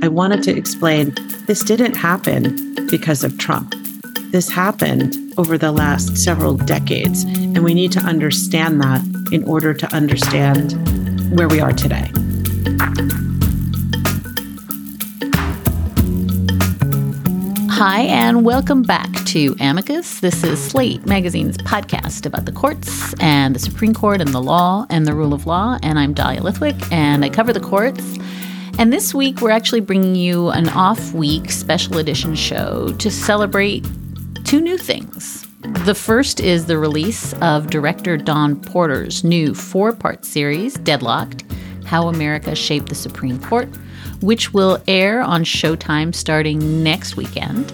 I wanted to explain this didn't happen because of Trump. This happened over the last several decades, and we need to understand that in order to understand where we are today. Hi, and welcome back to Amicus. This is Slate Magazine's podcast about the courts and the Supreme Court and the law and the rule of law. And I'm Dahlia Lithwick, and I cover the courts. And this week, we're actually bringing you an off week special edition show to celebrate two new things. The first is the release of director Dawn Porter's new four part series, Deadlocked How America Shaped the Supreme Court which will air on Showtime starting next weekend.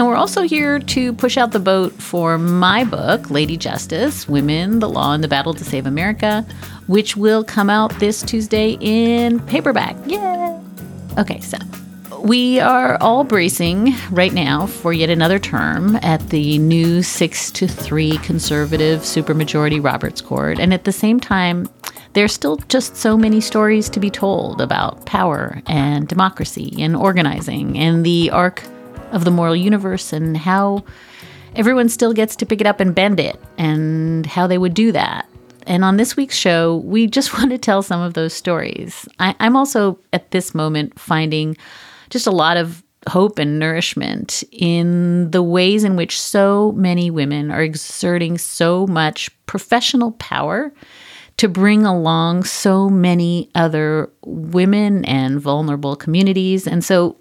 And we're also here to push out the boat for my book, Lady Justice Women, the Law, and the Battle to Save America, which will come out this Tuesday in paperback. Yay! Okay, so we are all bracing right now for yet another term at the new 6 to 3 conservative supermajority Roberts Court. And at the same time, there's still just so many stories to be told about power and democracy and organizing and the arc of the moral universe and how everyone still gets to pick it up and bend it and how they would do that. And on this week's show, we just want to tell some of those stories. I, am also at this moment finding just a lot of hope and nourishment in the ways in which so many women are exerting so much professional power to bring along so many other women and vulnerable communities. And so,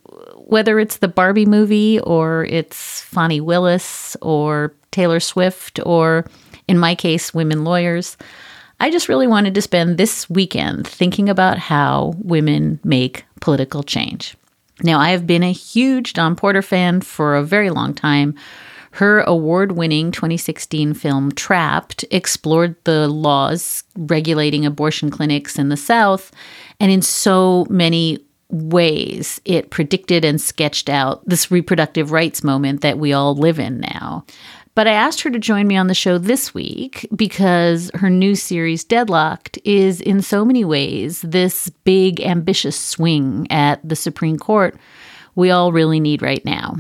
whether it's the Barbie movie or it's Fani Willis or Taylor Swift or, in my case, women lawyers, I just really wanted to spend this weekend thinking about how women make political change. Now, I have been a huge Dawn Porter fan for a very long time her award winning 2016 film Trapped explored the laws regulating abortion clinics in the South, and in so many ways it predicted and sketched out this reproductive rights moment that we all live in now. But I asked her to join me on the show this week because her new series, Deadlocked, is in so many ways this big, ambitious swing at the Supreme Court we all really need right now.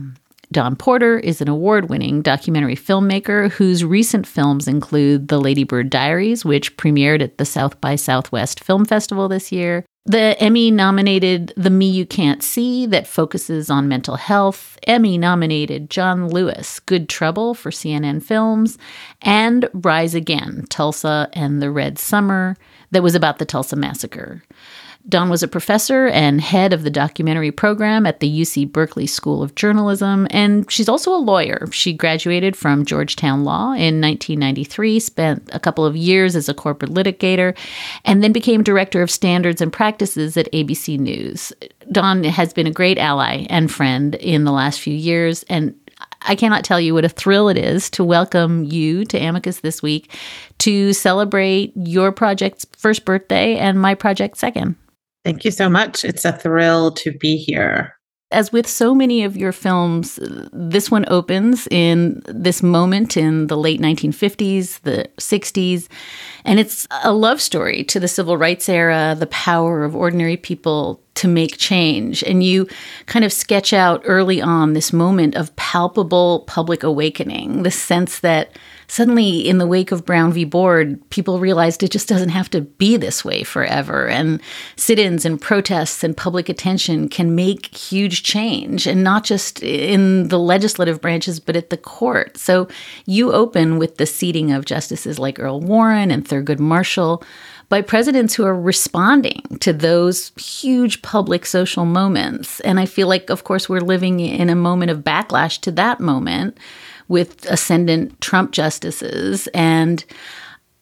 Dawn Porter is an award winning documentary filmmaker whose recent films include The Ladybird Diaries, which premiered at the South by Southwest Film Festival this year, the Emmy nominated The Me You Can't See, that focuses on mental health, Emmy nominated John Lewis, Good Trouble for CNN Films, and Rise Again, Tulsa and the Red Summer, that was about the Tulsa Massacre. Dawn was a professor and head of the documentary program at the UC Berkeley School of Journalism, and she's also a lawyer. She graduated from Georgetown Law in 1993, spent a couple of years as a corporate litigator, and then became director of standards and practices at ABC News. Dawn has been a great ally and friend in the last few years, and I cannot tell you what a thrill it is to welcome you to Amicus this week to celebrate your project's first birthday and my project's second. Thank you so much. It's a thrill to be here. As with so many of your films, this one opens in this moment in the late 1950s, the 60s, and it's a love story to the civil rights era, the power of ordinary people to make change. And you kind of sketch out early on this moment of palpable public awakening, the sense that suddenly, in the wake of Brown v. Board, people realized it just doesn't have to be this way forever. And sit ins and protests and public attention can make huge change, and not just in the legislative branches, but at the court. So you open with the seating of justices like Earl Warren and Thurgood Marshall by presidents who are responding to those huge public social moments. And I feel like, of course, we're living in a moment of backlash to that moment with ascendant Trump justices. And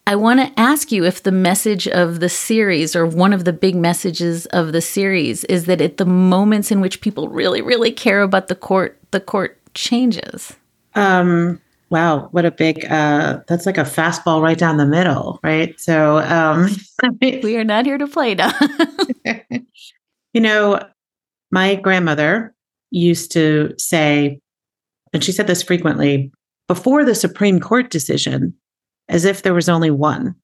I want to ask you if the message of the series, or one of the big messages of the series, is that at the moments in which people really, really care about the court, the court changes. Um, wow, what a big! Uh, that's like a fastball right down the middle, right? So um, we are not here to play now. you know, my grandmother used to say, and she said this frequently before the Supreme Court decision, as if there was only one.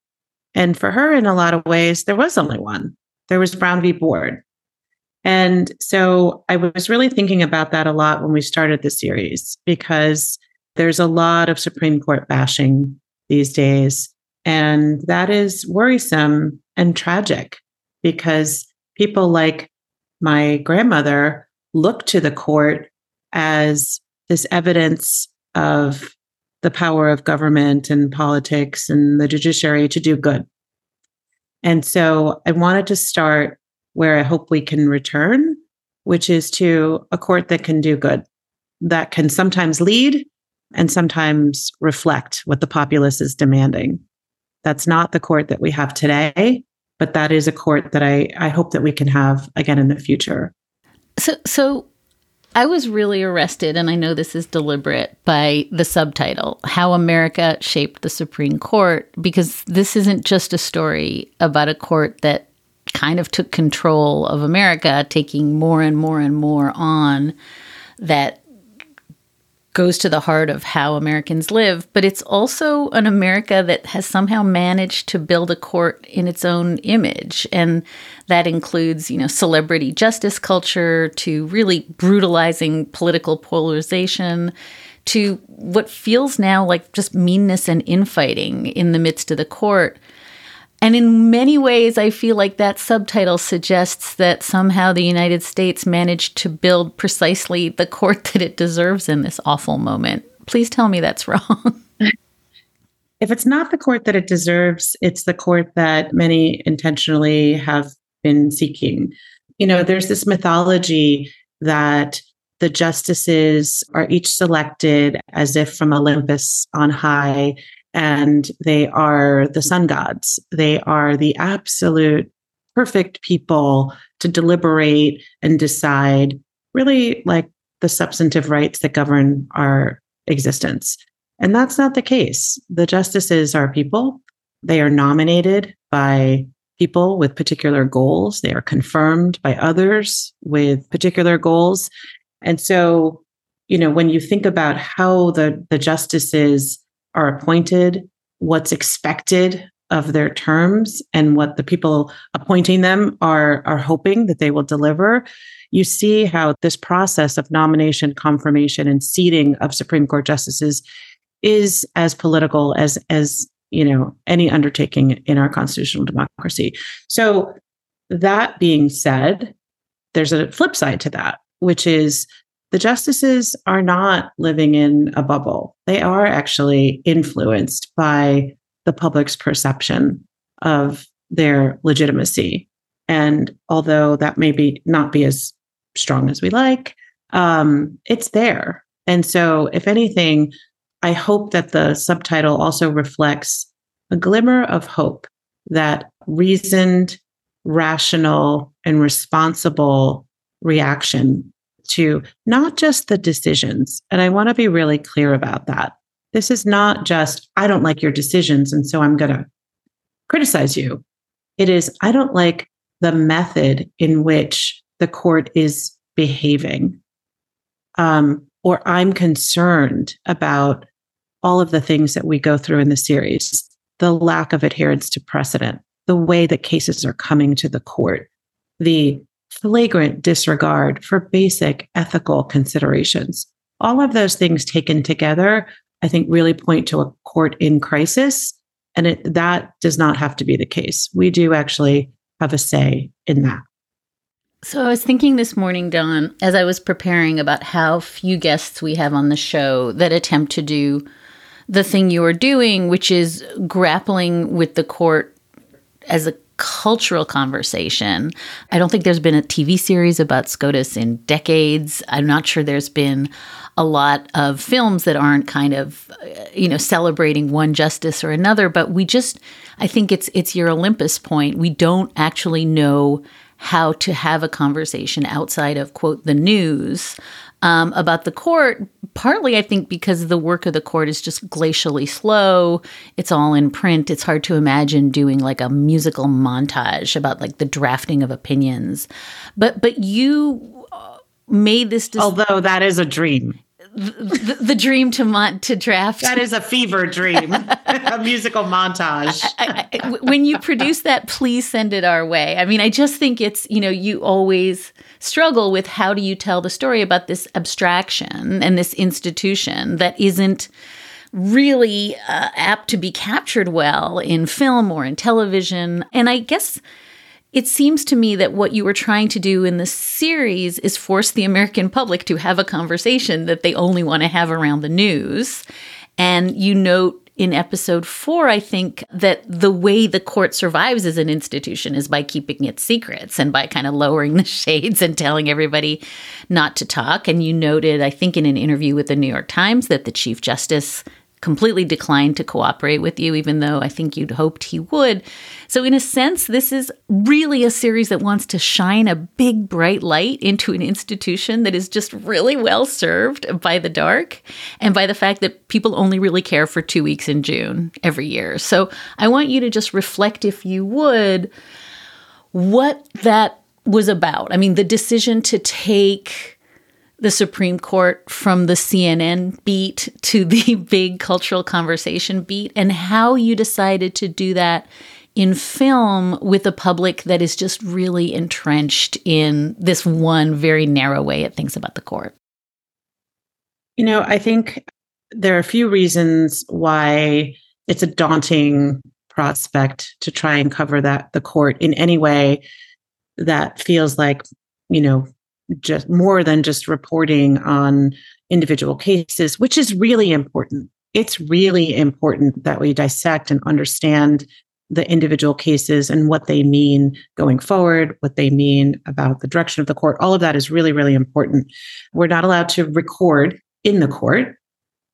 And for her, in a lot of ways, there was only one. There was Brown v. Board. And so I was really thinking about that a lot when we started the series because there's a lot of Supreme Court bashing these days. And that is worrisome and tragic because people like my grandmother look to the court as this evidence of the power of government and politics and the judiciary to do good. And so I wanted to start where I hope we can return, which is to a court that can do good, that can sometimes lead and sometimes reflect what the populace is demanding. That's not the court that we have today, but that is a court that I, I hope that we can have again in the future. So, so I was really arrested, and I know this is deliberate, by the subtitle, How America Shaped the Supreme Court, because this isn't just a story about a court that kind of took control of America, taking more and more and more on that goes to the heart of how Americans live, but it's also an America that has somehow managed to build a court in its own image. And that includes, you know, celebrity justice culture to really brutalizing political polarization to what feels now like just meanness and infighting in the midst of the court. And in many ways, I feel like that subtitle suggests that somehow the United States managed to build precisely the court that it deserves in this awful moment. Please tell me that's wrong. if it's not the court that it deserves, it's the court that many intentionally have been seeking. You know, there's this mythology that the justices are each selected as if from Olympus on high and they are the sun gods. They are the absolute perfect people to deliberate and decide really like the substantive rights that govern our existence. And that's not the case. The justices are people. They are nominated by people with particular goals. They are confirmed by others with particular goals. And so, you know, when you think about how the, the justices are appointed, what's expected of their terms, and what the people appointing them are, are hoping that they will deliver, you see how this process of nomination, confirmation, and seating of Supreme Court justices is as political as as you know any undertaking in our constitutional democracy. So that being said, there's a flip side to that, which is the justices are not living in a bubble. They are actually influenced by the public's perception of their legitimacy. And although that may be not be as strong as we like, um, it's there. And so, if anything, I hope that the subtitle also reflects a glimmer of hope that reasoned, rational, and responsible reaction to not just the decisions. And I want to be really clear about that. This is not just, I don't like your decisions. And so I'm going to criticize you. It is, I don't like the method in which the court is behaving. Um, or I'm concerned about all of the things that we go through in the series the lack of adherence to precedent, the way that cases are coming to the court, the flagrant disregard for basic ethical considerations. All of those things taken together, I think, really point to a court in crisis. And it, that does not have to be the case. We do actually have a say in that. So I was thinking this morning, Dawn, as I was preparing about how few guests we have on the show that attempt to do the thing you are doing, which is grappling with the court as a cultural conversation. I don't think there's been a TV series about SCOTUS in decades. I'm not sure there's been a lot of films that aren't kind of uh, you know celebrating one justice or another but we just i think it's it's your olympus point we don't actually know how to have a conversation outside of quote the news um, about the court, partly I think because the work of the court is just glacially slow. It's all in print. It's hard to imagine doing like a musical montage about like the drafting of opinions. But but you uh, made this. Dis- Although that is a dream. The, the, dream to mon- to draft. That is a fever dream, a musical montage. I, I, when you produce that, please send it our way. I mean, I just think it's you know you always struggle with how do you tell the story about this abstraction and this institution that isn't really uh, apt to be captured well in film or in television. And I guess it seems to me that what you were trying to do in the series is force the American public to have a conversation that they only want to have around the news. And you note in episode four, I think that the way the court survives as an institution is by keeping its secrets and by kind of lowering the shades and telling everybody not to talk. And you noted, I think, in an interview with the New York Times, that the Chief Justice completely declined to cooperate with you, even though I think you'd hoped he would. So, in a sense, this is really a series that wants to shine a big, bright light into an institution that is just really well served by the dark and by the fact that people only really care for two weeks in June every year. So, I want you to just reflect, if you would, what that was about. I mean, the decision to take the Supreme Court from the CNN beat to the big cultural conversation beat, and how you decided to do that in film with a public that is just really entrenched in this one very narrow way it thinks about the court. You know, I think there are a few reasons why it's a daunting prospect to try and cover that the court in any way that feels like, you know, just more than just reporting on individual cases, which is really important. It's really important that we dissect and understand the individual cases and what they mean going forward, what they mean about the direction of the court. All of that is really, really important. We're not allowed to record in the court.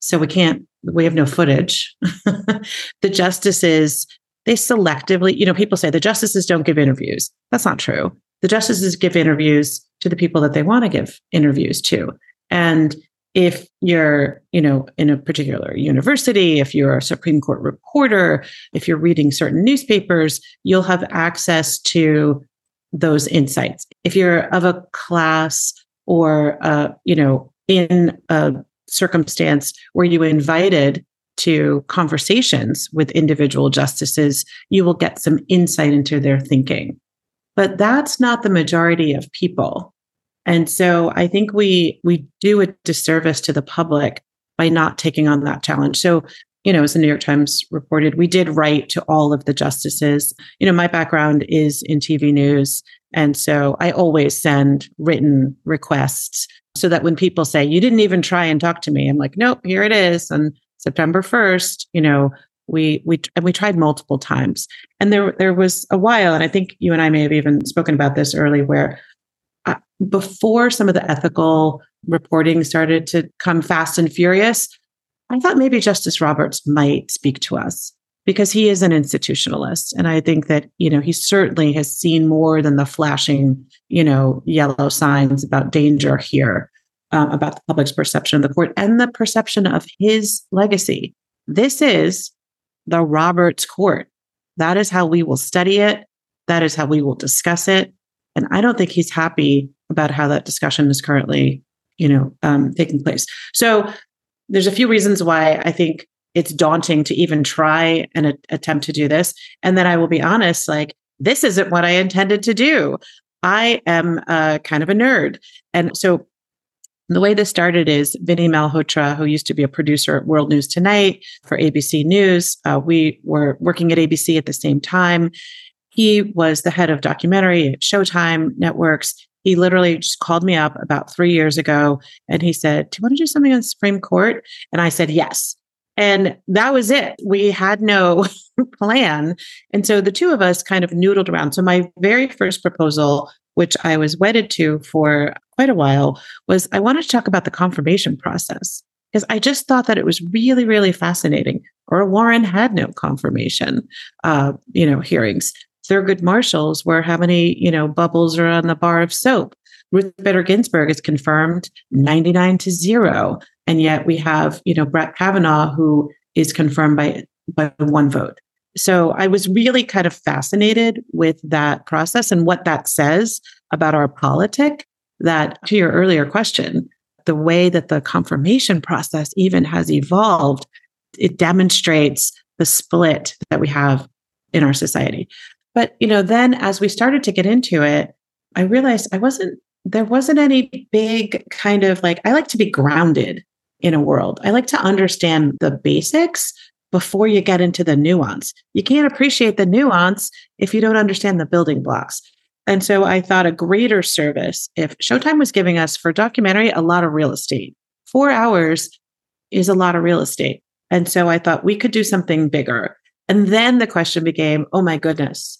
So we can't, we have no footage. the justices, they selectively, you know, people say the justices don't give interviews. That's not true. The justices give interviews to the people that they want to give interviews to. And if you're, you know, in a particular university, if you're a Supreme Court reporter, if you're reading certain newspapers, you'll have access to those insights. If you're of a class or, uh, you know, in a circumstance where you invited to conversations with individual justices, you will get some insight into their thinking. But that's not the majority of people. And so I think we we do a disservice to the public by not taking on that challenge. So, you know, as the New York Times reported, we did write to all of the justices. You know, my background is in TV news. And so I always send written requests so that when people say, you didn't even try and talk to me, I'm like, nope, here it is. On September 1st, you know, we we and we tried multiple times. And there there was a while, and I think you and I may have even spoken about this early, where before some of the ethical reporting started to come fast and furious, I thought maybe Justice Roberts might speak to us because he is an institutionalist. And I think that, you know, he certainly has seen more than the flashing, you know, yellow signs about danger here, um, about the public's perception of the court and the perception of his legacy. This is the Roberts court. That is how we will study it. That is how we will discuss it. And I don't think he's happy about how that discussion is currently, you know, um, taking place. So there's a few reasons why I think it's daunting to even try and a- attempt to do this. And then I will be honest, like this isn't what I intended to do. I am uh, kind of a nerd, and so the way this started is Vinnie Malhotra, who used to be a producer at World News Tonight for ABC News. Uh, we were working at ABC at the same time. He was the head of documentary at Showtime Networks. He literally just called me up about three years ago and he said, Do you want to do something on the Supreme Court? And I said, Yes. And that was it. We had no plan. And so the two of us kind of noodled around. So my very first proposal, which I was wedded to for quite a while, was I wanted to talk about the confirmation process because I just thought that it was really, really fascinating. Earl Warren had no confirmation, uh, you know, hearings. Thurgood Marshall's where how many, you know, bubbles are on the bar of soap. Ruth Bader Ginsburg is confirmed 99 to zero. And yet we have, you know, Brett Kavanaugh, who is confirmed by, by one vote. So I was really kind of fascinated with that process and what that says about our politic. That to your earlier question, the way that the confirmation process even has evolved, it demonstrates the split that we have in our society. But, you know, then as we started to get into it, I realized I wasn't, there wasn't any big kind of like, I like to be grounded in a world. I like to understand the basics before you get into the nuance. You can't appreciate the nuance if you don't understand the building blocks. And so I thought a greater service if Showtime was giving us for documentary a lot of real estate. Four hours is a lot of real estate. And so I thought we could do something bigger. And then the question became, oh my goodness,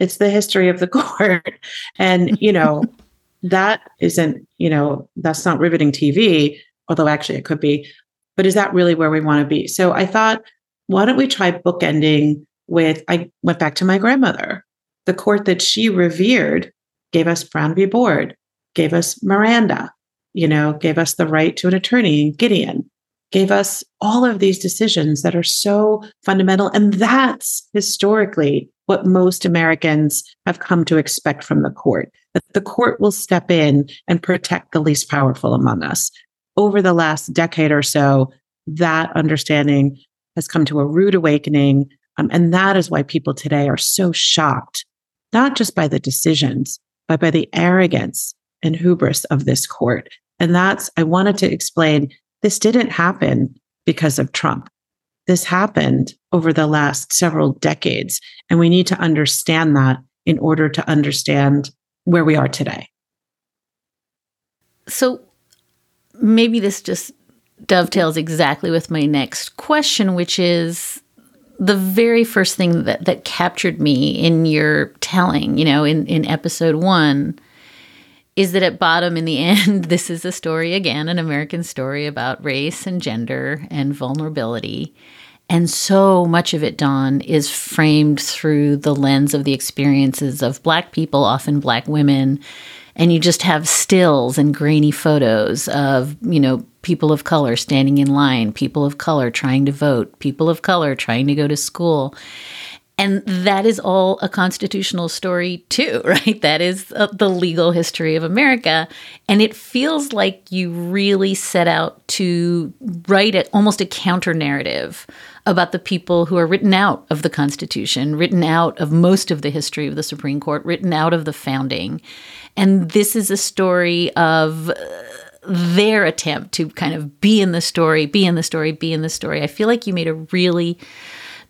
it's the history of the court. And, you know, that isn't, you know, that's not riveting TV, although actually it could be. But is that really where we want to be? So I thought, why don't we try bookending with I went back to my grandmother. The court that she revered gave us Brown v. Board, gave us Miranda, you know, gave us the right to an attorney, Gideon, gave us all of these decisions that are so fundamental. And that's historically what most Americans have come to expect from the court that the court will step in and protect the least powerful among us. Over the last decade or so, that understanding has come to a rude awakening. Um, and that is why people today are so shocked, not just by the decisions, but by the arrogance and hubris of this court. And that's, I wanted to explain this didn't happen because of Trump. This happened over the last several decades. And we need to understand that in order to understand where we are today. So maybe this just dovetails exactly with my next question, which is the very first thing that, that captured me in your telling, you know, in, in episode one is that at bottom, in the end, this is a story again, an American story about race and gender and vulnerability. And so much of it, Dawn, is framed through the lens of the experiences of Black people, often Black women. And you just have stills and grainy photos of, you know, people of color standing in line, people of color trying to vote, people of color trying to go to school. And that is all a constitutional story, too, right? That is uh, the legal history of America. And it feels like you really set out to write a, almost a counter narrative about the people who are written out of the Constitution, written out of most of the history of the Supreme Court, written out of the founding. And this is a story of. Uh, their attempt to kind of be in the story, be in the story, be in the story. I feel like you made a really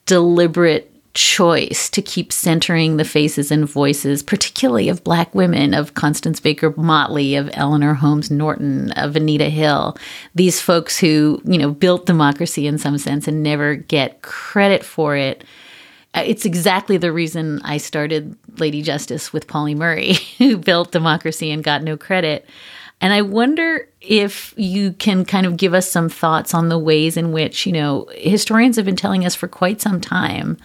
deliberate choice to keep centering the faces and voices, particularly of Black women, of Constance Baker Motley, of Eleanor Holmes Norton, of Anita Hill, these folks who, you know, built democracy in some sense and never get credit for it. Uh, it's exactly the reason I started Lady Justice with Pauli Murray, who built democracy and got no credit. And I wonder if you can kind of give us some thoughts on the ways in which, you know, historians have been telling us for quite some time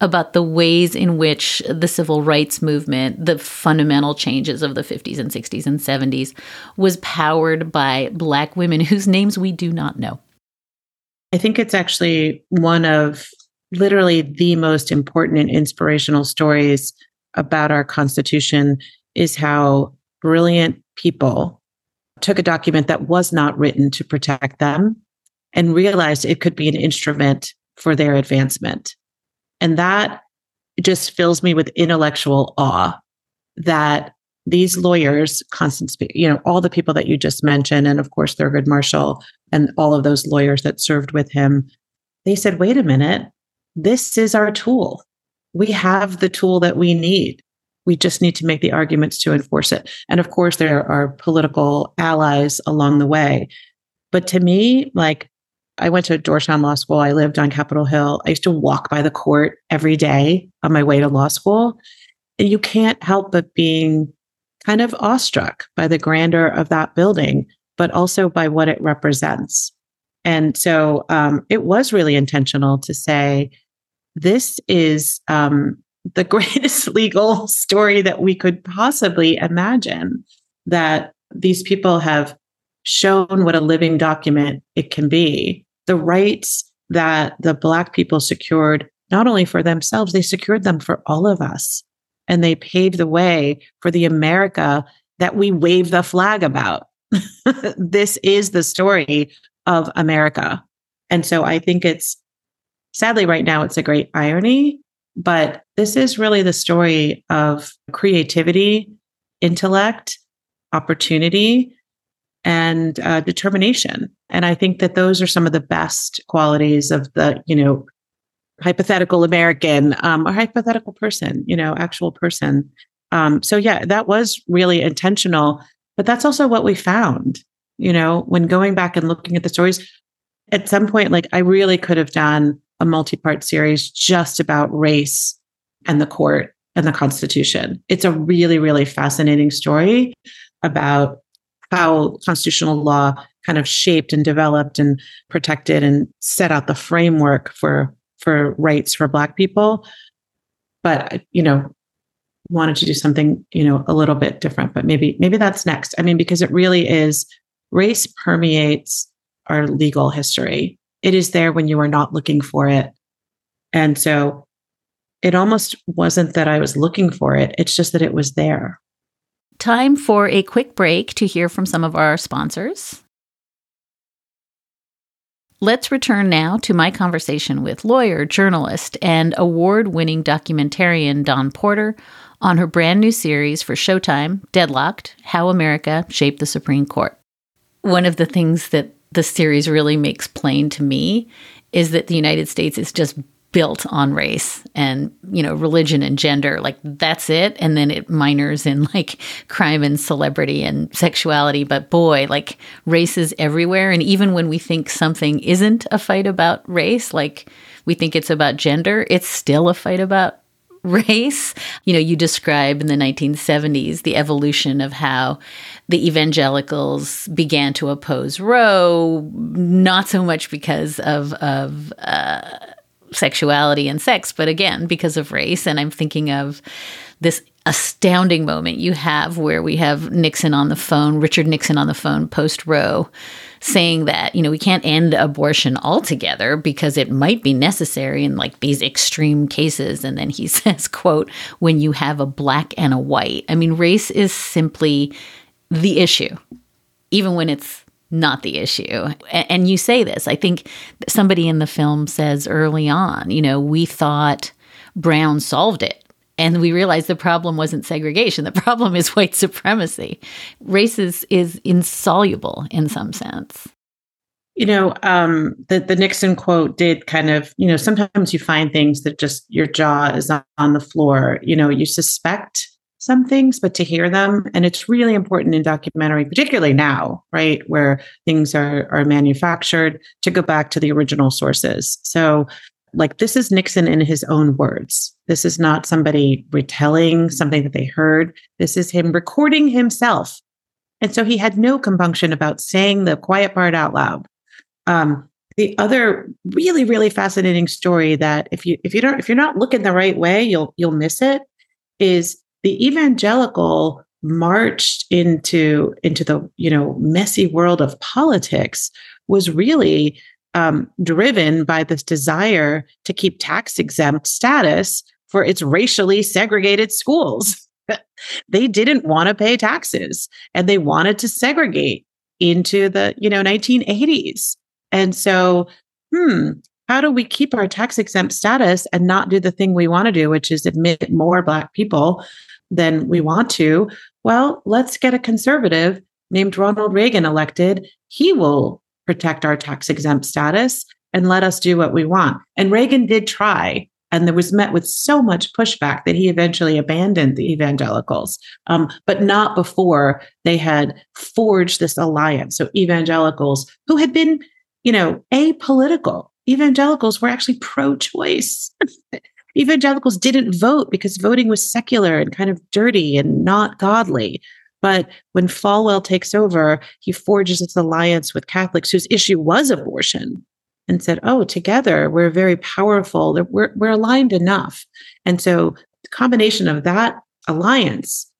about the ways in which the civil rights movement, the fundamental changes of the 50s and 60s and 70s, was powered by Black women whose names we do not know. I think it's actually one of literally the most important and inspirational stories about our Constitution is how brilliant people took a document that was not written to protect them and realized it could be an instrument for their advancement. And that just fills me with intellectual awe that these lawyers, Constance, you know, all the people that you just mentioned, and of course Thurgood Marshall and all of those lawyers that served with him, they said, wait a minute, this is our tool. We have the tool that we need. We just need to make the arguments to enforce it. And of course, there are political allies along the way. But to me, like I went to Georgetown Law School. I lived on Capitol Hill. I used to walk by the court every day on my way to law school. And you can't help but being kind of awestruck by the grandeur of that building, but also by what it represents. And so um, it was really intentional to say, this is um, the greatest legal story that we could possibly imagine that these people have shown what a living document it can be. The rights that the black people secured not only for themselves they secured them for all of us. And they paved the way for the america that we wave the flag about. This is the story of America. And so I think it's sadly right now it's a great irony, but this is really the story of creativity, intellect, opportunity, and uh, determination. And I think that those are some of the best qualities of the, you know, hypothetical American um, or hypothetical person, you know, actual person. Um, so yeah, that was really intentional, but that's also what we found. You know, when going back and looking at the stories, at some point, like I really could have done a multi-part series just about race and the court and the Constitution. It's a really, really fascinating story about how constitutional law kind of shaped and developed and protected and set out the framework for for rights for black people. But you know wanted to do something you know a little bit different but maybe maybe that's next. I mean because it really is race permeates our legal history it is there when you are not looking for it. And so it almost wasn't that i was looking for it it's just that it was there. Time for a quick break to hear from some of our sponsors. Let's return now to my conversation with lawyer, journalist, and award winning documentarian Dawn Porter on her brand new series for Showtime, Deadlocked How America Shaped the Supreme Court. One of the things that the series really makes plain to me is that the United States is just built on race and you know religion and gender. Like that's it. And then it minors in like crime and celebrity and sexuality. But boy like race is everywhere. And even when we think something isn't a fight about race like we think it's about gender it's still a fight about race. You know, you describe in the 1970s the evolution of how the evangelicals began to oppose Roe, not so much because of of uh, sexuality and sex, but again, because of race. And I'm thinking of this astounding moment you have where we have Nixon on the phone, Richard Nixon on the phone post Roe, saying that, you know, we can't end abortion altogether because it might be necessary in like these extreme cases. And then he says, quote, when you have a black and a white. I mean, race is simply the issue, even when it's not the issue. And you say this. I think somebody in the film says early on, you know, we thought Brown solved it. And we realized the problem wasn't segregation. The problem is white supremacy. Race is, is insoluble in some sense. You know, um, the, the Nixon quote did kind of, you know, sometimes you find things that just your jaw is on the floor. You know, you suspect some things, but to hear them. And it's really important in documentary, particularly now, right, where things are, are manufactured, to go back to the original sources. So, like, this is Nixon in his own words. This is not somebody retelling something that they heard. This is him recording himself. And so he had no compunction about saying the quiet part out loud. Um, the other really, really fascinating story that if you if you don't if you're not looking the right way, you'll you'll miss it is the evangelical marched into into the you know messy world of politics was really um, driven by this desire to keep tax exempt status for its racially segregated schools. they didn't want to pay taxes and they wanted to segregate into the you know 1980s and so hmm how do we keep our tax exempt status and not do the thing we want to do which is admit more black people than we want to, well, let's get a conservative named Ronald Reagan elected. He will protect our tax exempt status and let us do what we want. And Reagan did try, and there was met with so much pushback that he eventually abandoned the evangelicals, um, but not before they had forged this alliance. So evangelicals who had been, you know, apolitical. Evangelicals were actually pro-choice. evangelicals didn't vote because voting was secular and kind of dirty and not godly. But when Falwell takes over, he forges this alliance with Catholics whose issue was abortion and said, Oh, together we're very powerful, we're, we're aligned enough. And so the combination of that alliance,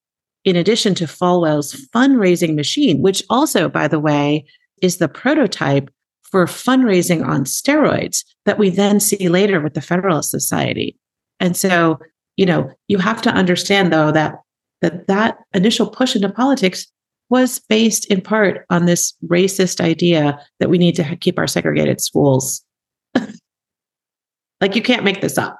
in addition to Falwell's fundraising machine, which also, by the way, is the prototype for fundraising on steroids that we then see later with the Federalist Society. And so, you know, you have to understand though that that that initial push into politics was based in part on this racist idea that we need to keep our segregated schools. like you can't make this up.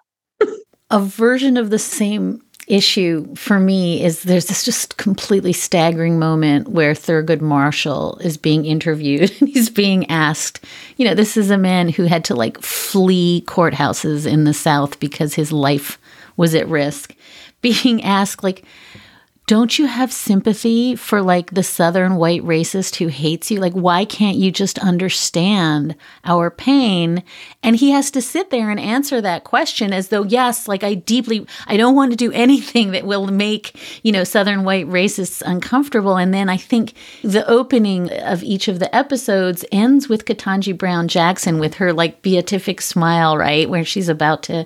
a version of the same issue for me is there's this just completely staggering moment where Thurgood Marshall is being interviewed and he's being asked, you know, this is a man who had to like flee courthouses in the South because his life was at risk, being asked, like, don't you have sympathy for like the southern white racist who hates you? Like why can't you just understand our pain? And he has to sit there and answer that question as though yes like i deeply i don't want to do anything that will make you know southern white racists uncomfortable. And then i think the opening of each of the episodes ends with Ketanji Brown Jackson with her like beatific smile right where she's about to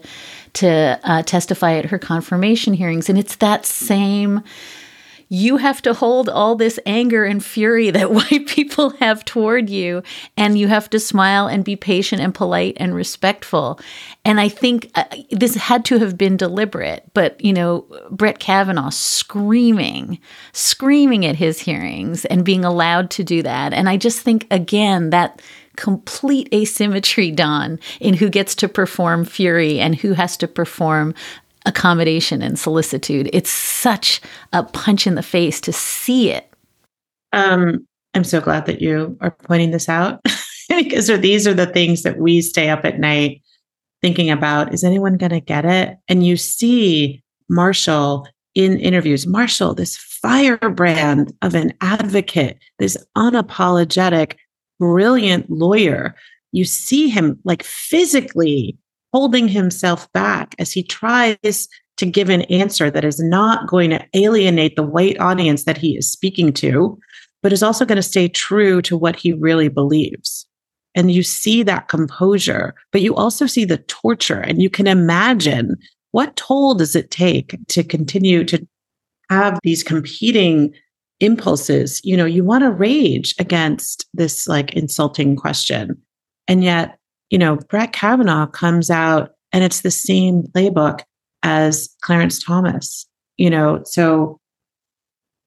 to uh, testify at her confirmation hearings. And it's that same you have to hold all this anger and fury that white people have toward you and you have to smile and be patient and polite and respectful. And i think uh, this had to have been deliberate but you know brett kavanaugh screaming screaming at his hearings and being allowed to do that. And i just think again that complete asymmetry, Dawn, in who gets to perform fury and who has to perform accommodation and solicitude. It's such a punch in the face to see it. Um, I'm so glad that you are pointing this out because these are the things that we stay up at night thinking about. Is anyone going to get it? And you see Marshall in interviews, Marshall, this firebrand of an advocate, this unapologetic brilliant lawyer, you see him like physically holding himself back as he tries to give an answer that is not going to alienate the white audience that he is speaking to, but is also going to stay true to what he really believes. And you see that composure, but you also see the torture, and you can imagine what toll does it take to continue to have these competing impulses you know you want to rage against this like insulting question and yet you know brett kavanaugh comes out and it's the same playbook as clarence thomas you know so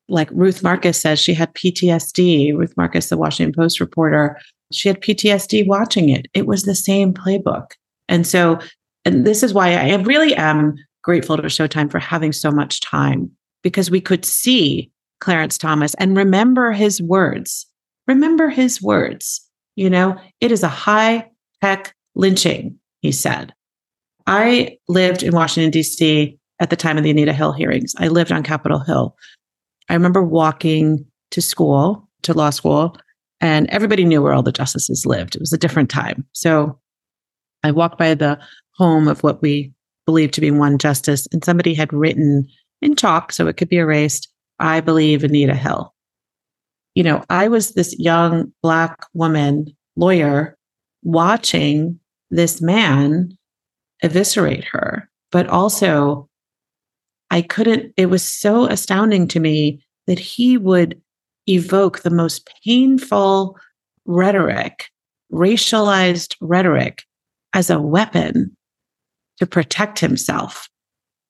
like ruth marcus says she had ptsd ruth marcus the washington post reporter she had ptsd watching it it was the same playbook and so and this is why i really am grateful to showtime for having so much time because we could see Clarence Thomas and remember his words. Remember his words. You know, it is a high tech lynching, he said. I lived in Washington, D.C. at the time of the Anita Hill hearings. I lived on Capitol Hill. I remember walking to school, to law school, and everybody knew where all the justices lived. It was a different time. So I walked by the home of what we believed to be one justice, and somebody had written in chalk, so it could be erased, I believe Anita Hill. You know, I was this young Black woman lawyer watching this man eviscerate her, but also I couldn't, it was so astounding to me that he would evoke the most painful rhetoric, racialized rhetoric as a weapon to protect himself.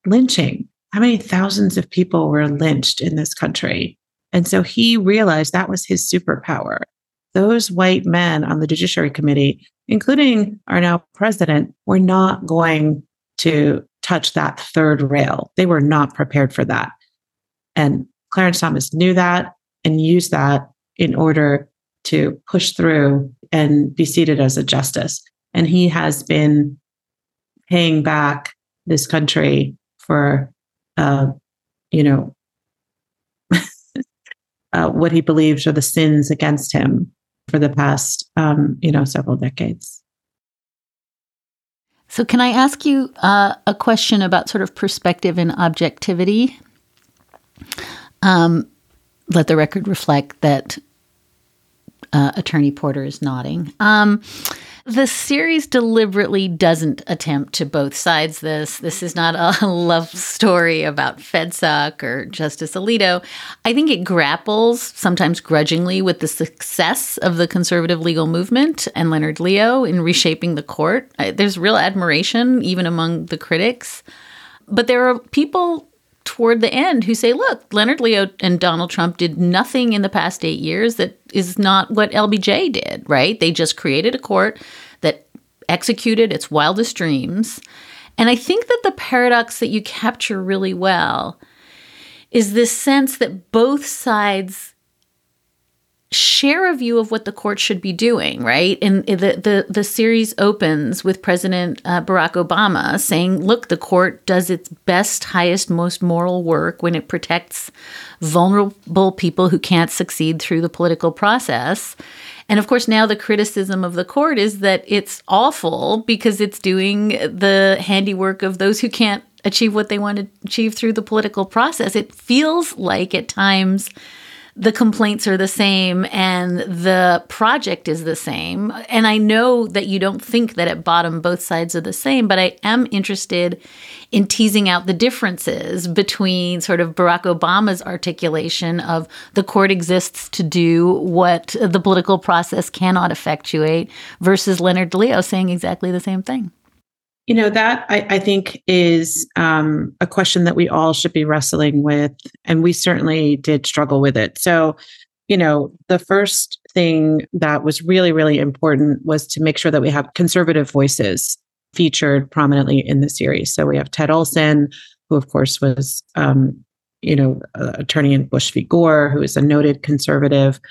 Lynching, how many thousands of people were lynched in this country? And so he realized that was his superpower. Those white men on the Judiciary Committee, including our now president, were not going to touch that third rail. They were not prepared for that. And Clarence Thomas knew that and used that in order to push through and be seated as a justice. And he has been paying back this country for uh, you know, uh, what he believes are the sins against him for the past, um, you know, several decades. So, can I ask you uh, a question about sort of perspective and objectivity? Um, let the record reflect that uh, Attorney Porter is nodding. Um, the series deliberately doesn't attempt to both sides this. This is not a love story about FedSoc or Justice Alito. I think it grapples, sometimes grudgingly, with the success of the conservative legal movement and Leonard Leo in reshaping the court. There's real admiration, even among the critics. But there are people toward the end who say, look, Leonard Leo and Donald Trump did nothing in the past eight years that is not what LBJ did, right? They just created a court that executed its wildest dreams. And I think that the paradox that you capture really well is this sense that both sides share a view of what the court should be doing, right? And the the the series opens with President uh, Barack Obama saying, "Look, the court does its best, highest, most moral work when it protects vulnerable people who can't succeed through the political process." And of course, now the criticism of the court is that it's awful because it's doing the handiwork of those who can't achieve what they want to achieve through the political process. It feels like at times the complaints are the same and the project is the same. And I know that you don't think that at bottom both sides are the same, but I am interested in teasing out the differences between sort of Barack Obama's articulation of the court exists to do what the political process cannot effectuate versus Leonard Leo saying exactly the same thing. You know, that I, I think is um, a question that we all should be wrestling with. And we certainly did struggle with it. So, you know, the first thing that was really, really important was to make sure that we have conservative voices featured prominently in the series. So we have Ted Olson, who, of course, was, um, you know, attorney in Bush v. Gore, who is a noted conservative.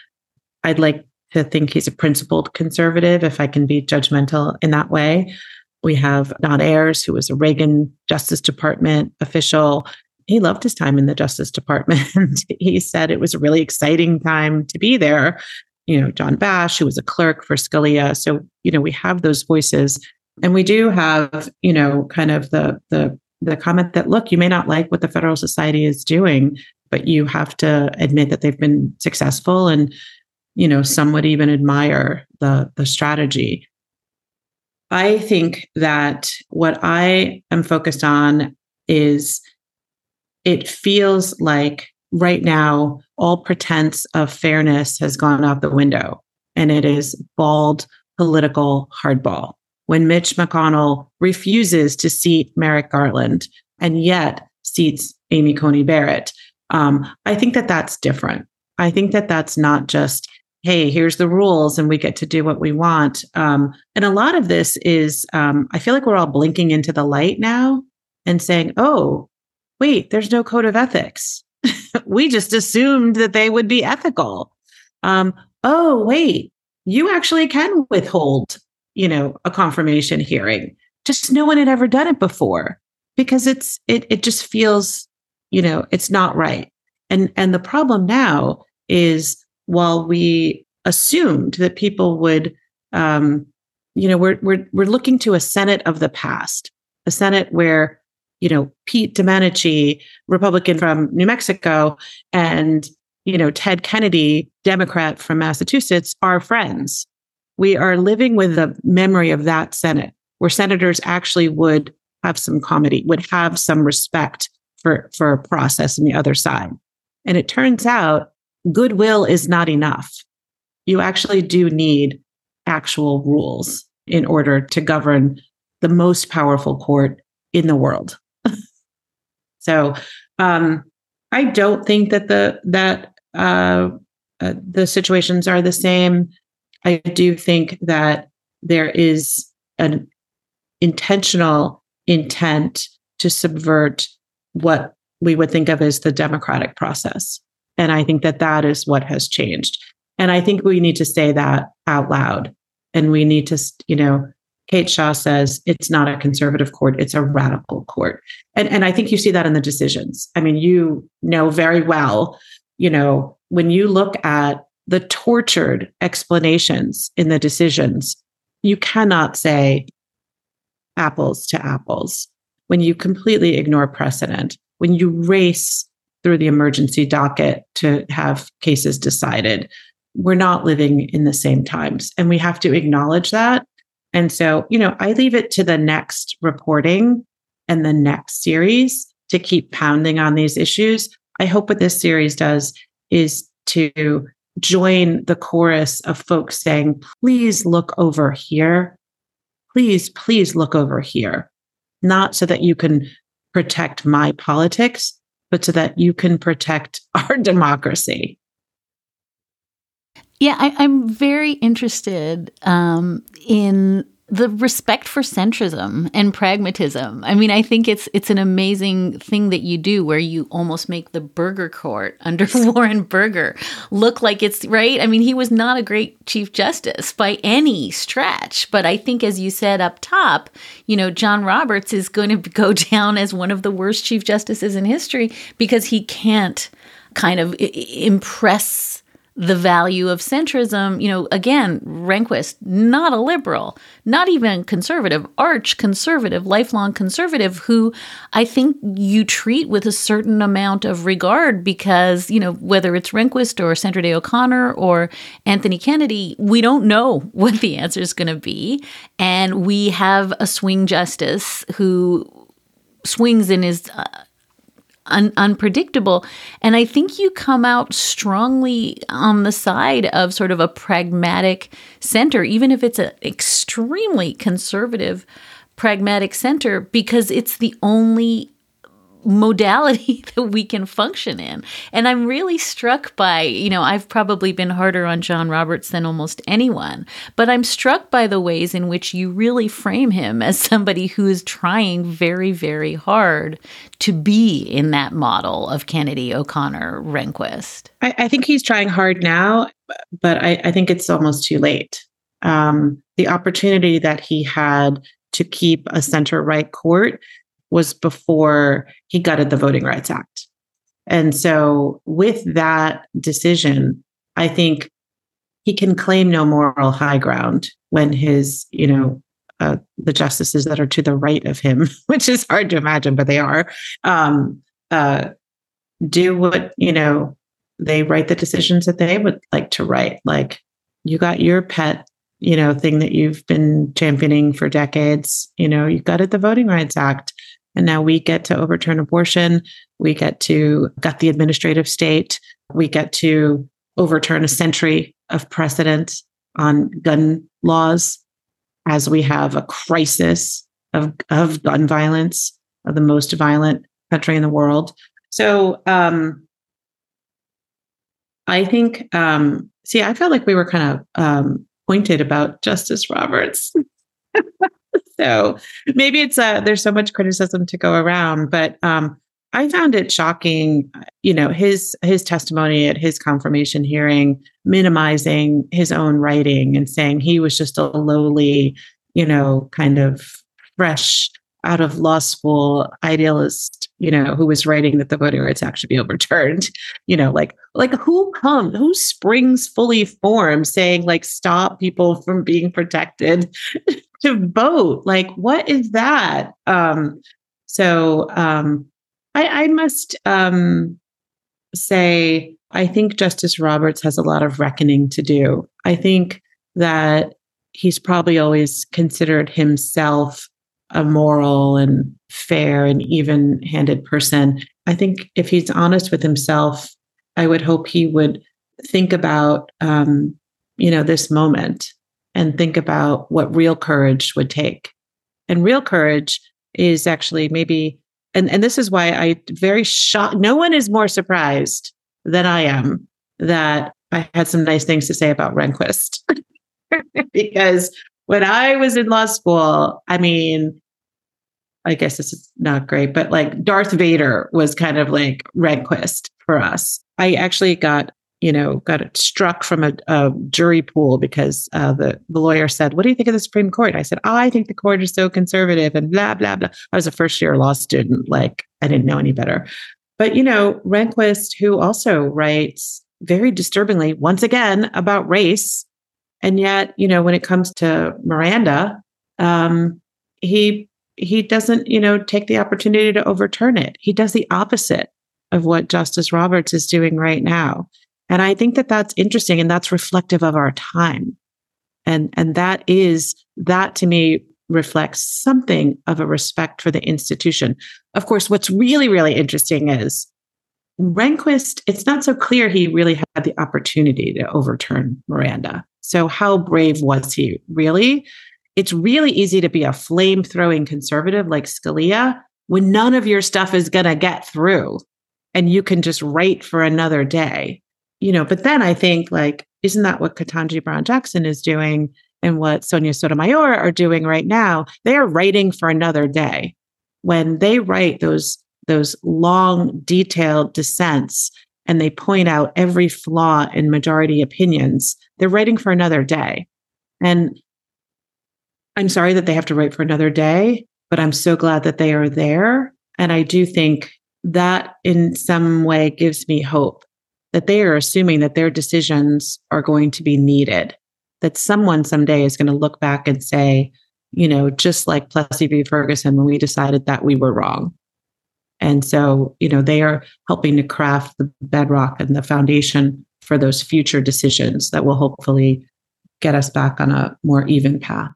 I'd like to think he's a principled conservative, if I can be judgmental in that way. We have Don Ayers, who was a Reagan Justice Department official. He loved his time in the Justice Department. he said it was a really exciting time to be there. You know, John Bash, who was a clerk for Scalia. So, you know, we have those voices. And we do have, you know, kind of the the the comment that look, you may not like what the Federal Society is doing, but you have to admit that they've been successful and you know some would even admire the the strategy I think that what I am focused on is it feels like right now all pretense of fairness has gone out the window and it is bald political hardball. When Mitch McConnell refuses to seat Merrick Garland and yet seats Amy Coney Barrett, um, I think that that's different. I think that that's not just hey, here's the rules and we get to do what we want. Um, and a lot of this is, um, I feel like we're all blinking into the light now and saying, oh, wait, there's no code of ethics. we just assumed that they would be ethical. Um, oh, wait, you actually can withhold, you know, a confirmation hearing. Just no one had ever done it before because it's it it just feels, you know, it's not right. And and the problem now is while we assumed that people would, um, you know, we're, we're, we're looking to a Senate of the past, a Senate where, you know, Pete Domenici, Republican from New Mexico, and, you know, Ted Kennedy, Democrat from Massachusetts, are friends. We are living with the memory of that Senate where senators actually would have some comity, would have some respect for, for a process on the other side. And it turns out goodwill is not enough. You actually do need actual rules in order to govern the most powerful court in the world. so um, I don't think that the that uh, uh, the situations are the same. I do think that there is an intentional intent to subvert what we would think of as the democratic process. And I think that that is what has changed. And I think we need to say that out loud. And we need to, you know, Kate Shaw says it's not a conservative court, it's a radical court. And, and I think you see that in the decisions. I mean, you know very well, you know, when you look at the tortured explanations in the decisions, you cannot say apples to apples when you completely ignore precedent, when you race through the emergency docket to have cases decided. We're not living in the same times, and we have to acknowledge that. And so, you know, I leave it to the next reporting and the next series to keep pounding on these issues. I hope what this series does is to join the chorus of folks saying, please look over here. Please, please look over here. Not so that you can protect my politics, but so that you can protect our democracy. Yeah, I, am very interested um, in the respect for centrism and pragmatism. I mean, I think it's it's an amazing thing that you do where you almost make the Burger Court under Warren Burger look like it's right. I mean, he was not a great chief justice by any stretch, but I think as you said up top, you know, John Roberts is going to go down as one of the worst chief justices in history because he can't kind of impress the value of centrism. You know, again, Rehnquist, not a liberal, not even conservative, arch conservative, lifelong conservative, who I think you treat with a certain amount of regard because, you know, whether it's Rehnquist or Sandra Day O'Connor or Anthony Kennedy, we don't know what the answer is going to be. And we have a swing justice who swings in his uh, un- unpredictable. And I think you come out strongly on the side of sort of a pragmatic center, even if it's an extremely conservative pragmatic center, because it's the only modality that we can function in. And I'm really struck by, you know, I've probably been harder on John Roberts than almost anyone, but I'm struck by the ways in which you really frame him as somebody who is trying very, very hard to be in that model of Kennedy, O'Connor, Rehnquist. I, I think he's trying hard now, but I, I think it's almost too late. Um, the opportunity that he had to keep a center right court was before he gutted the Voting Rights Act. And so, with that decision, I think he can claim no moral high ground when his, you know, uh, the justices that are to the right of him, which is hard to imagine, but they are, um, uh, do what, you know, they write the decisions that they would like to write. Like, you got your pet, you know, thing that you've been championing for decades. You know, you gutted the Voting Rights Act. And now we get to overturn abortion. We get to gut the administrative state. We get to overturn a century of precedent on gun laws as we have a crisis of, of gun violence, of the most violent country in the world. So um, I think, um, see, I felt like we were kind of um, pointed about Justice Roberts. so maybe it's uh there's so much criticism to go around, but um, I found it shocking, you know, his his testimony at his confirmation hearing, minimizing his own writing and saying he was just a lowly, you know, kind of fresh out of law school idealist, you know, who was writing that the Voting Rights Act should be overturned. You know, like like who comes, who springs fully formed saying like stop people from being protected to vote. Like, what is that? Um, so um, I, I must um, say, I think Justice Roberts has a lot of reckoning to do. I think that he's probably always considered himself a moral and fair and even handed person. I think if he's honest with himself, I would hope he would think about, um, you know, this moment and think about what real courage would take. And real courage is actually maybe, and, and this is why I very shocked. No one is more surprised than I am that I had some nice things to say about Rehnquist. because when I was in law school, I mean, I guess this is not great, but like Darth Vader was kind of like Rehnquist for us. I actually got you know, got struck from a, a jury pool because uh, the, the lawyer said, What do you think of the Supreme Court? I said, I think the court is so conservative and blah, blah, blah. I was a first year law student. Like, I didn't know any better. But, you know, Rehnquist, who also writes very disturbingly, once again, about race. And yet, you know, when it comes to Miranda, um, he he doesn't, you know, take the opportunity to overturn it. He does the opposite of what Justice Roberts is doing right now. And I think that that's interesting and that's reflective of our time. And, and that is, that to me reflects something of a respect for the institution. Of course, what's really, really interesting is Rehnquist, it's not so clear he really had the opportunity to overturn Miranda. So, how brave was he really? It's really easy to be a flame throwing conservative like Scalia when none of your stuff is going to get through. and you can just write for another day. You know, but then I think like, isn't that what Ketanji Brown Jackson is doing and what Sonia Sotomayor are doing right now? They are writing for another day. When they write those those long, detailed dissents and they point out every flaw in majority opinions, they're writing for another day. And I'm sorry that they have to write for another day, but I'm so glad that they are there. And I do think that in some way gives me hope that they are assuming that their decisions are going to be needed, that someone someday is going to look back and say, you know, just like Plessy v. Ferguson, when we decided that we were wrong. And so, you know, they are helping to craft the bedrock and the foundation for those future decisions that will hopefully get us back on a more even path.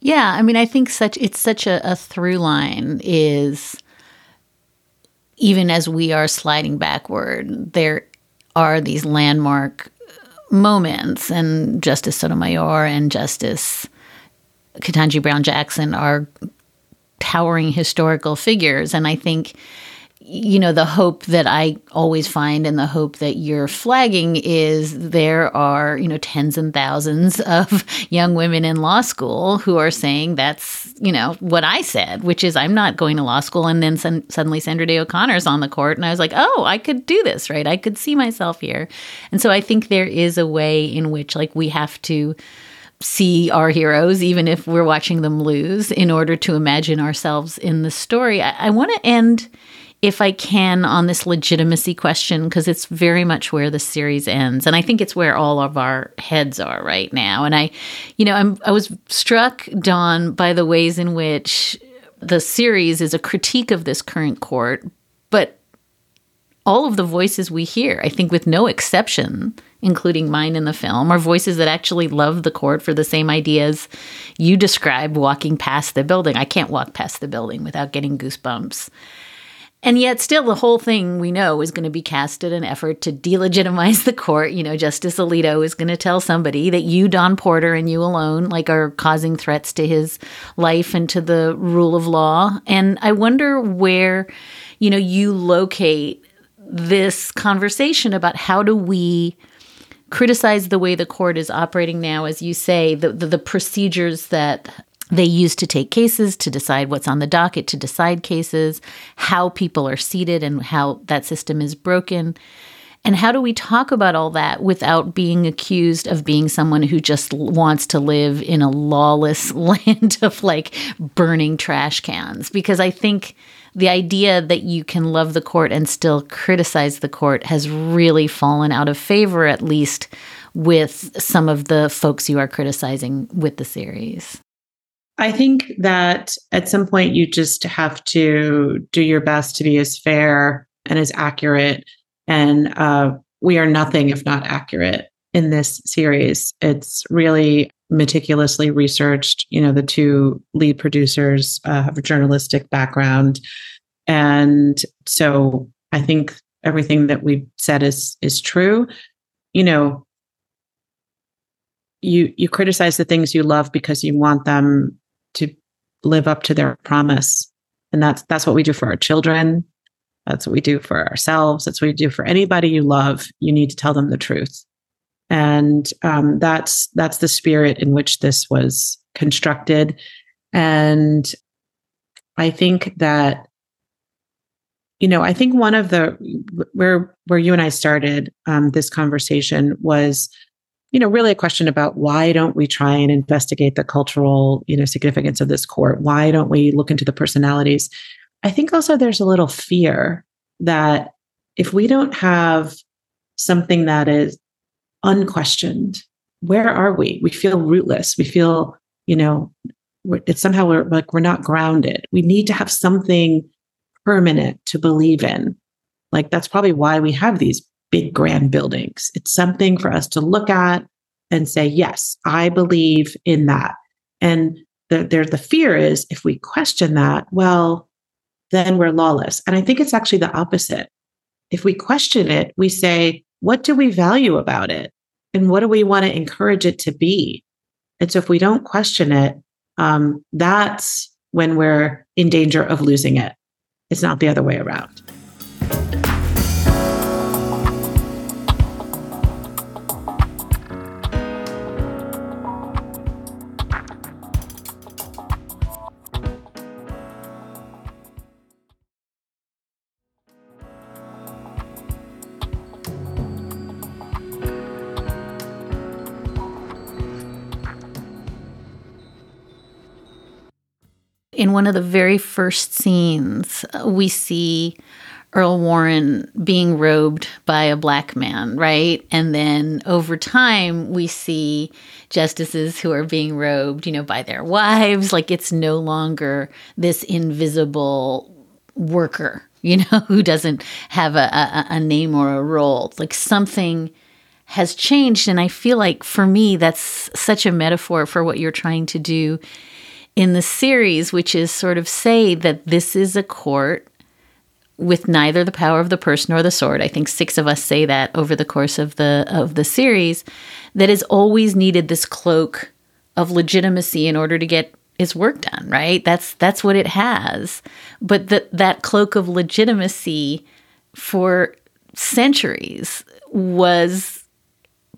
Yeah, I mean, I think such it's such a, a through line is even as we are sliding backward, there are these landmark moments, and Justice Sotomayor and Justice Ketanji Brown Jackson are towering historical figures. And I think you know, the hope that I always find and the hope that you're flagging is there are, you know, tens and thousands of young women in law school who are saying that's, you know, what I said, which is I'm not going to law school. And then sen- suddenly Sandra Day O'Connor's on the court. And I was like, oh, I could do this, right? I could see myself here. And so I think there is a way in which, like, we have to see our heroes, even if we're watching them lose, in order to imagine ourselves in the story. I, I want to end if I can, on this legitimacy question, because it's very much where the series ends. And I think it's where all of our heads are right now. And I, you know, I'm, I was struck, Dawn, by the ways in which the series is a critique of this current court, all of the voices we hear, I think with no exception, including mine in the film, are voices that actually love the court for the same ideas you describe walking past the building. I can't walk past the building without getting goosebumps. And yet, still, the whole thing we know is going to be cast at an effort to delegitimize the court. You know, Justice Alito is going to tell somebody that you, Dawn Porter, and you alone, like, are causing threats to his life and to the rule of law. And I wonder where, you know, you locate this conversation about how do we criticize the way the court is operating now, as you say, the, the, the procedures that they use to take cases, to decide what's on the docket, to decide cases, how people are seated, and how that system is broken. And how do we talk about all that without being accused of being someone who just wants to live in a lawless land of like burning trash cans? Because I think the idea that you can love the court and still criticize the court has really fallen out of favor, at least with some of the folks you are criticizing with the series. I think that at some point you just have to do your best to be as fair and as accurate. And uh, we are nothing if not accurate in this series. It's really meticulously researched. You know, the two lead producers uh, have a journalistic background. And so I think everything that we've said is is true. You know, you you criticize the things you love because you want them to live up to their promise. And that's that's what we do for our children. That's what we do for ourselves. That's what we do for anybody you love. You need to tell them the truth, and um, that's that's the spirit in which this was constructed. And I think that, you know, I think one of the where where you and I started um, this conversation was you know, really a question about why don't we try and investigate the cultural, you know, significance of this court? Why don't we look into the personalities? I think also there's a little fear that if we don't have something that is unquestioned, where are we? We feel rootless. We feel, you know, it's somehow we're like we're not grounded. We need to have something permanent to believe in. Like that's probably why we have these big grand buildings. It's something for us to look at and say, yes, I believe in that. And the, there, the fear is if we question that, well, then we're lawless. And I think it's actually the opposite. If we question it, we say, what do we value about it? And what do we want to encourage it to be? And so if we don't question it, um, that's when we're in danger of losing it. It's not the other way around. In one of the very first scenes, we see Earl Warren being robed by a black man, right? And then over time, we see justices who are being robed, you know, by their wives. Like it's no longer this invisible worker, you know, who doesn't have a, a, a name or a role. Like something has changed. And I feel like for me, that's such a metaphor for what you're trying to do in the series, which is sort of say that this is a court with neither the power of the purse nor the sword. I think six of us say that over the course of the of the series that has always needed this cloak of legitimacy in order to get its work done, right? That's that's what it has. But that that cloak of legitimacy for centuries was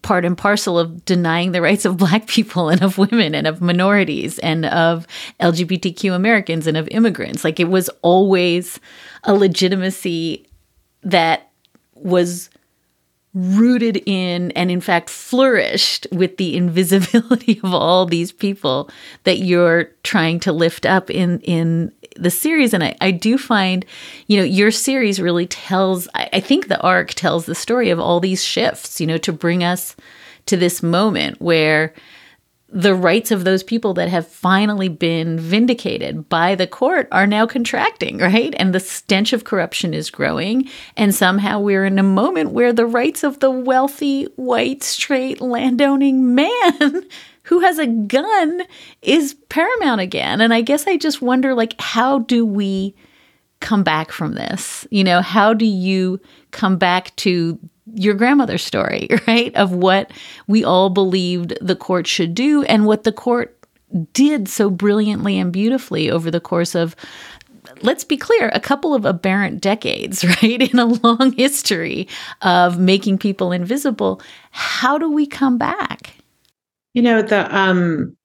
part and parcel of denying the rights of black people and of women and of minorities and of LGBTQ Americans and of immigrants. Like it was always a legitimacy that was rooted in and in fact flourished with the invisibility of all these people that you're trying to lift up in in the series. And I, I do find you know your series really tells I, I think the arc tells the story of all these shifts you know to bring us to this moment where the rights of those people that have finally been vindicated by the court are now contracting, right? And the stench of corruption is growing. And somehow we're in a moment where the rights of the wealthy, white, straight, landowning man who has a gun is paramount again. And I guess I just wonder like, how do we come back from this? You know, how do you come back to your grandmother's story, right? Of what we all believed the court should do and what the court did so brilliantly and beautifully over the course of let's be clear, a couple of aberrant decades, right? In a long history of making people invisible. How do we come back? You know, the um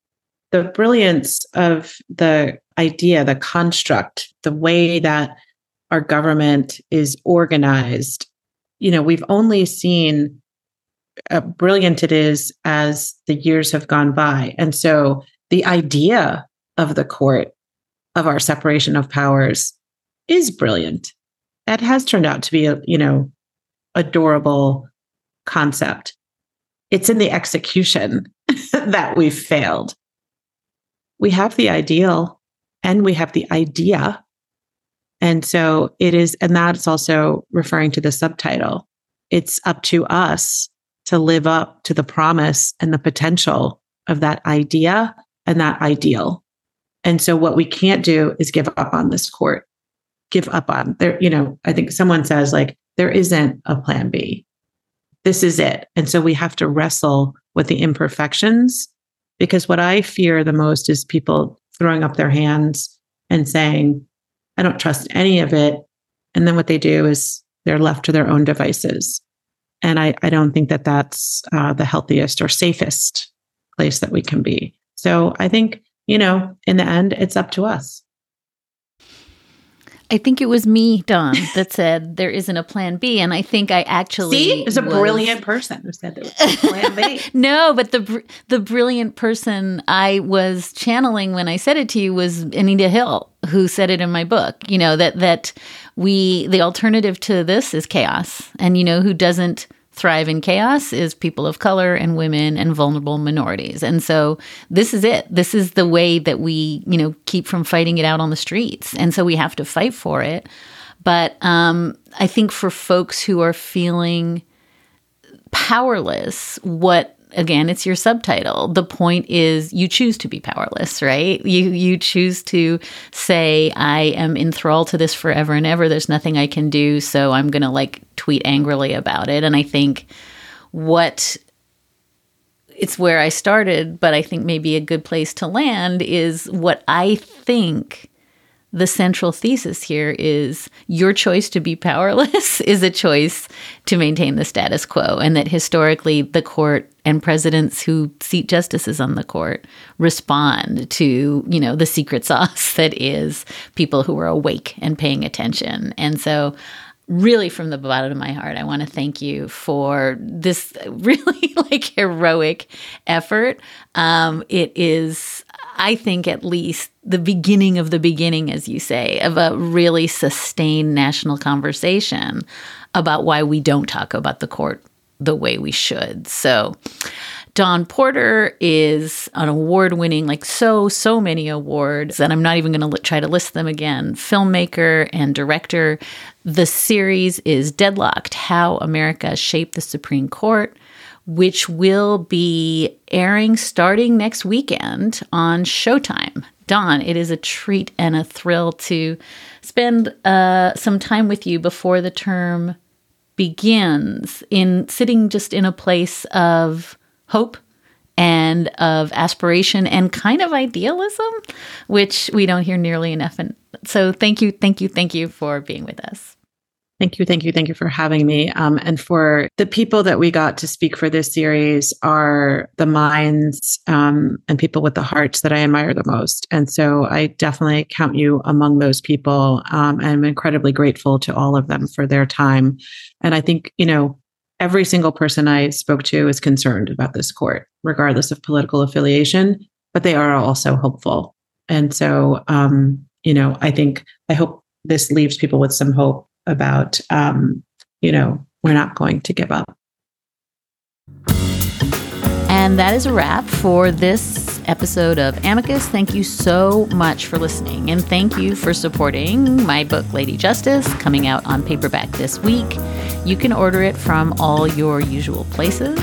the brilliance of the idea, the construct, the way that our government is organized you know, we've only seen how brilliant it is as the years have gone by. And so the idea of the court of our separation of powers is brilliant. It has turned out to be a, you know, adorable concept. It's in the execution that we've failed. We have the ideal and we have the idea and so it is, and that's also referring to the subtitle. It's up to us to live up to the promise and the potential of that idea and that ideal. And so what we can't do is give up on this court, give up on there. You know, I think someone says like, there isn't a plan B. This is it. And so we have to wrestle with the imperfections because what I fear the most is people throwing up their hands and saying, I don't trust any of it. And then what they do is they're left to their own devices. And I, I don't think that that's uh, the healthiest or safest place that we can be. So I think, you know, in the end, it's up to us. I think it was me, Dawn, that said there isn't a plan B, and I think I actually see. There's a was... brilliant person who said there was a plan B. no, but the the brilliant person I was channeling when I said it to you was Anita Hill, who said it in my book. You know that that we the alternative to this is chaos, and you know who doesn't thrive in chaos is people of color and women and vulnerable minorities. And so this is it. This is the way that we, you know, keep from fighting it out on the streets. And so we have to fight for it. But um, I think for folks who are feeling powerless, what again it's your subtitle. The point is you choose to be powerless right? You you choose to say i am enthralled to this forever and ever. There's nothing i can do so i'm going to like tweet angrily about it. And i think what it's where i started but i think maybe a good place to land is what i think the central thesis here is your choice to be powerless is a choice to maintain the status quo, and that historically the court and presidents who seat justices on the court respond to, you know, the secret sauce that is people who are awake and paying attention. And so really from the bottom of my heart i want to thank you for this really like heroic effort um, it is I think at least the beginning of the beginning, as you say, of a really sustained national conversation about why we don't talk about the court the way we should. So, Dawn Porter is an award winning, like so, so many awards, and I'm not even going to try to list them again. Filmmaker and director. The series is Deadlocked How America Shaped the Supreme Court, which will be airing starting next weekend on Showtime. Dawn, it is a treat and a thrill to spend uh, some time with you before the term begins in sitting just in a place of hope and of aspiration and kind of idealism, which we don't hear nearly enough. And so, thank you, thank you, thank you for being with us. Thank you, thank you, thank you for having me. Um, and for the people that we got to speak for this series are the minds um, and people with the hearts that I admire the most. And so I definitely count you among those people. Um, and I'm incredibly grateful to all of them for their time. And I think, you know, every single person I spoke to is concerned about this court, regardless of political affiliation, but they are also hopeful. And so, um, you know, I think, I hope this leaves people with some hope about, um, you know, we're not going to give up. And that is a wrap for this episode of Amicus. Thank you so much for listening. And thank you for supporting my book, Lady Justice, coming out on paperback this week. You can order it from all your usual places.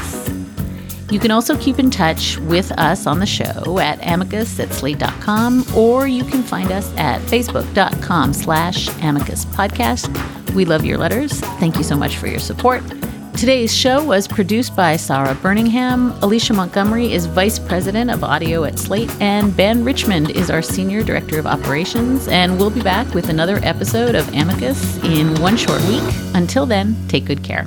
You can also keep in touch with us on the show at amicus at slate.com, or you can find us at facebook.com slash amicus podcast. We love your letters. Thank you so much for your support. Today's show was produced by Sarah Birmingham. Alicia Montgomery is Vice President of Audio at Slate, and Ben Richmond is our Senior Director of Operations. And we'll be back with another episode of Amicus in one short week. Until then, take good care.